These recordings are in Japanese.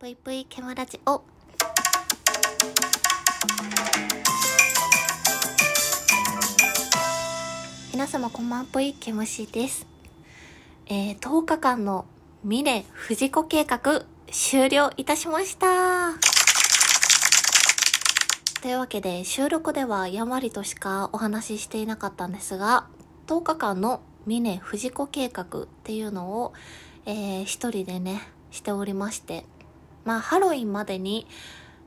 ぷいぷいケムラジオ皆様こんばんぷいケムシです。えー、10日間のミレ藤子計画終了いたしました。というわけで収録ではやんわりとしかお話ししていなかったんですが10日間のミネ藤子計画っていうのを、えー、一人でねしておりましてまあハロウィンまでに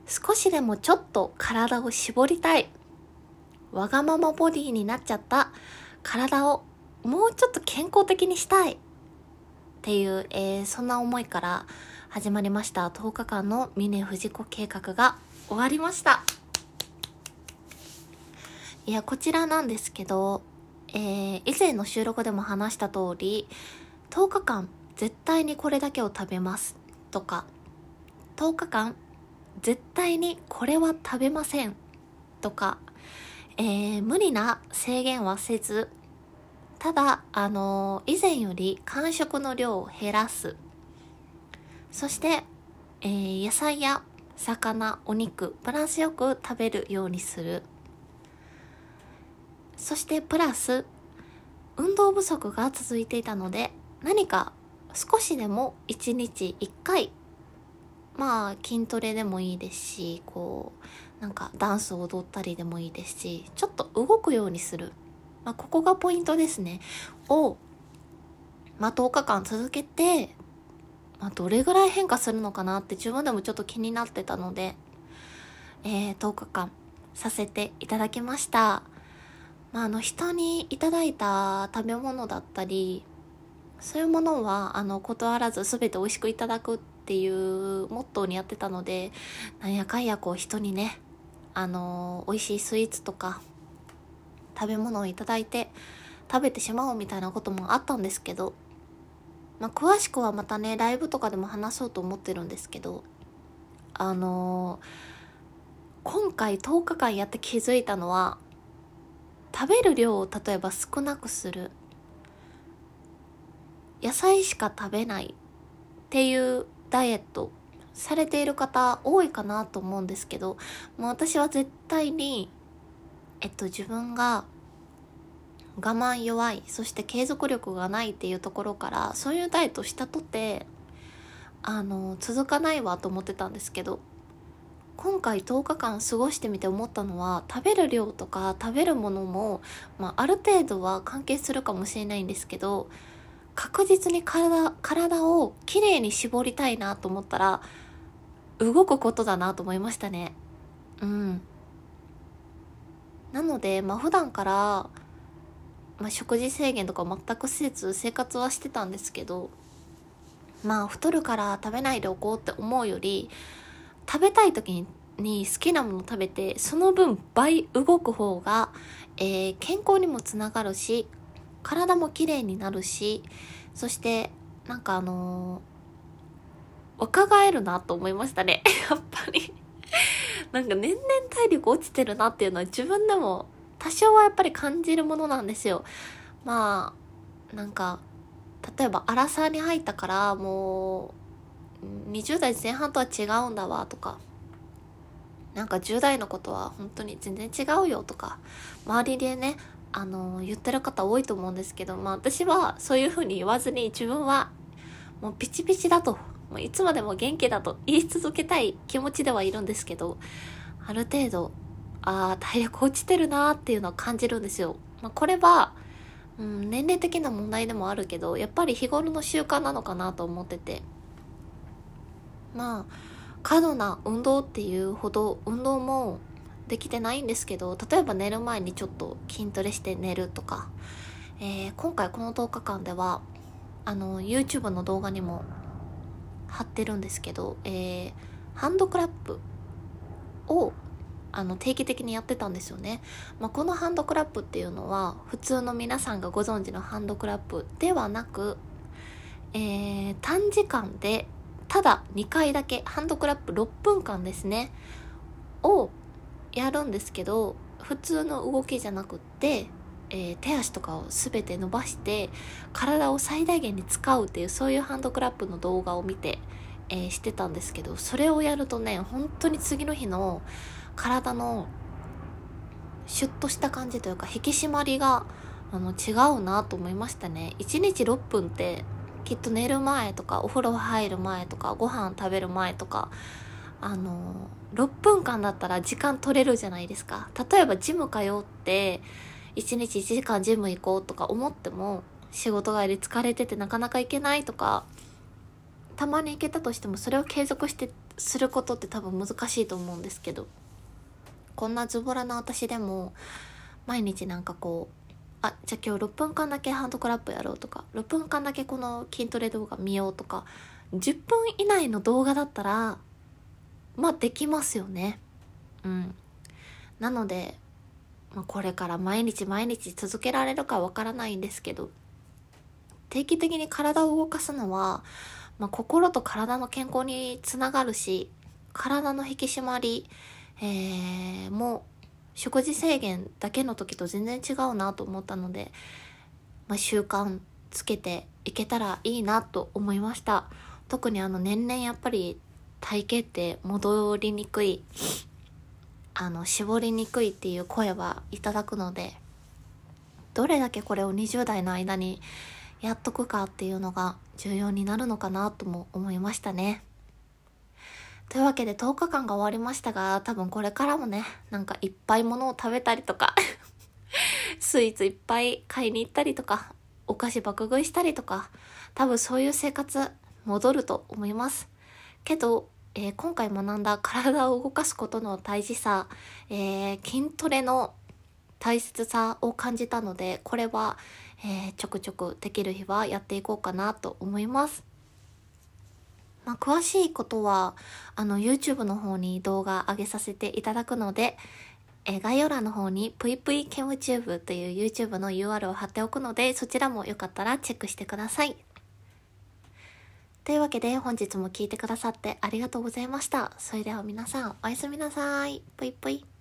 少しでもちょっと体を絞りたい。わがままボディになっちゃった。体をもうちょっと健康的にしたい。っていう、えー、そんな思いから始まりました。10日間の峰藤子計画が終わりました。いや、こちらなんですけど、えー、以前の収録でも話した通り、10日間絶対にこれだけを食べます。とか、10日間絶対にこれは食べませんとか、えー、無理な制限はせず、ただ、あのー、以前より間食の量を減らす。そして、えー、野菜や魚、お肉、バランスよく食べるようにする。そしてプラス、運動不足が続いていたので、何か少しでも1日1回、まあ筋トレでもいいですし、こう、なんかダンスを踊ったりでもいいですし、ちょっと動くようにする。まあここがポイントですね。を、まあ10日間続けて、まあどれぐらい変化するのかなって自分でもちょっと気になってたので、えー、10日間させていただきました。まあ、あの人にいただいた食べ物だったりそういうものはあの断らず全て美味しくいただくっっていうモットーにやってたのでなんやかんやこう人にねあの美味しいスイーツとか食べ物をいただいて食べてしまおうみたいなこともあったんですけど、まあ、詳しくはまたねライブとかでも話そうと思ってるんですけどあの今回10日間やって気づいたのは食べる量を例えば少なくする。野菜しか食べないっていうダイエットされている方多いかなと思うんですけどもう私は絶対にえっと自分が我慢弱いそして継続力がないっていうところからそういうダイエットしたとてあの続かないわと思ってたんですけど今回10日間過ごしてみて思ったのは食べる量とか食べるものも、まあ、ある程度は関係するかもしれないんですけど確実に体体をきれいに絞りたいなと思ったら動くことだなと思いましたね。うん。なのでまあ普段から、まあ、食事制限とか全くせず生活はしてたんですけどまあ太るから食べないでおこうって思うより食べたい時にに好きなもの食べてその分倍動く方が、えー、健康にもつながるし体も綺麗になるしそしてなんかあのー、若返るなと思いましたね。やっぱり。なんか年々体力落ちてるなっていうのは自分でも多少はやっぱり感じるものなんですよ。まあなんか例えば荒さに入ったからもう20代前半とは違うんだわとかなんか10代のことは本当に全然違うよとか周りでねあの言ってる方多いと思うんですけど、まあ、私はそういうふうに言わずに自分はもうピチピチだともういつまでも元気だと言い続けたい気持ちではいるんですけどある程度ああ体力落ちてるなーっていうのは感じるんですよ。まあ、これは、うん、年齢的な問題でもあるけどやっぱり日頃の習慣なのかなと思っててまあ過度な運動っていうほど運動もできてないんですけど例えば寝る前にちょっと筋トレして寝るとか、えー、今回この10日間ではあの YouTube の動画にも貼ってるんですけど、えー、ハンドクラップをあの定期的にやってたんですよね、まあ、このハンドクラップっていうのは普通の皆さんがご存知のハンドクラップではなく、えー、短時間でただ2回だけハンドクラップ6分間ですねをやるんですけど普通の動きじゃなくって、えー、手足とかを全て伸ばして体を最大限に使うっていうそういうハンドクラップの動画を見て、えー、してたんですけどそれをやるとね本当に次の日の体のシュッとした感じというか引き締まりがあの違うなと思いましたね。1日6分ってきっと寝る前とかお風呂入る前とかご飯食べる前とかあの6分間だったら時間取れるじゃないですか。例えばジム通って1日1時間ジム行こうとか思っても仕事帰り疲れててなかなか行けないとかたまに行けたとしてもそれを継続してすることって多分難しいと思うんですけど。こんなズボラな私でも毎日なんかこうあじゃあ今日6分間だけハンドクラップやろうとか6分間だけこの筋トレ動画見ようとか10分以内の動画だったらまあできますよね。うん。なので、まあ、これから毎日毎日続けられるかわからないんですけど定期的に体を動かすのは、まあ、心と体の健康につながるし体の引き締まり、えー、も食事制限だけの時と全然違うなと思ったので、まあ、習慣つけていけたらいいなと思いました。特にあの年々やっぱり体型って戻りにくいあの絞りにくいっていう声はいただくのでどれだけこれを20代の間にやっとくかっていうのが重要になるのかなとも思いましたね。というわけで10日間が終わりましたが、多分これからもね、なんかいっぱいものを食べたりとか スイーツいっぱい買いに行ったりとか、お菓子爆食いしたりとか、多分そういう生活戻ると思います。けど、えー、今回学んだ体を動かすことの大事さ、えー、筋トレの大切さを感じたので、これは、えー、ちょくちょくできる日はやっていこうかなと思います。まあ、詳しいことは、あの、YouTube の方に動画上げさせていただくので、え、概要欄の方にぷいぷいケムチューブという YouTube の URL を貼っておくので、そちらもよかったらチェックしてください。というわけで本日も聴いてくださってありがとうございました。それでは皆さんおやすみなさい。ぽいぽい。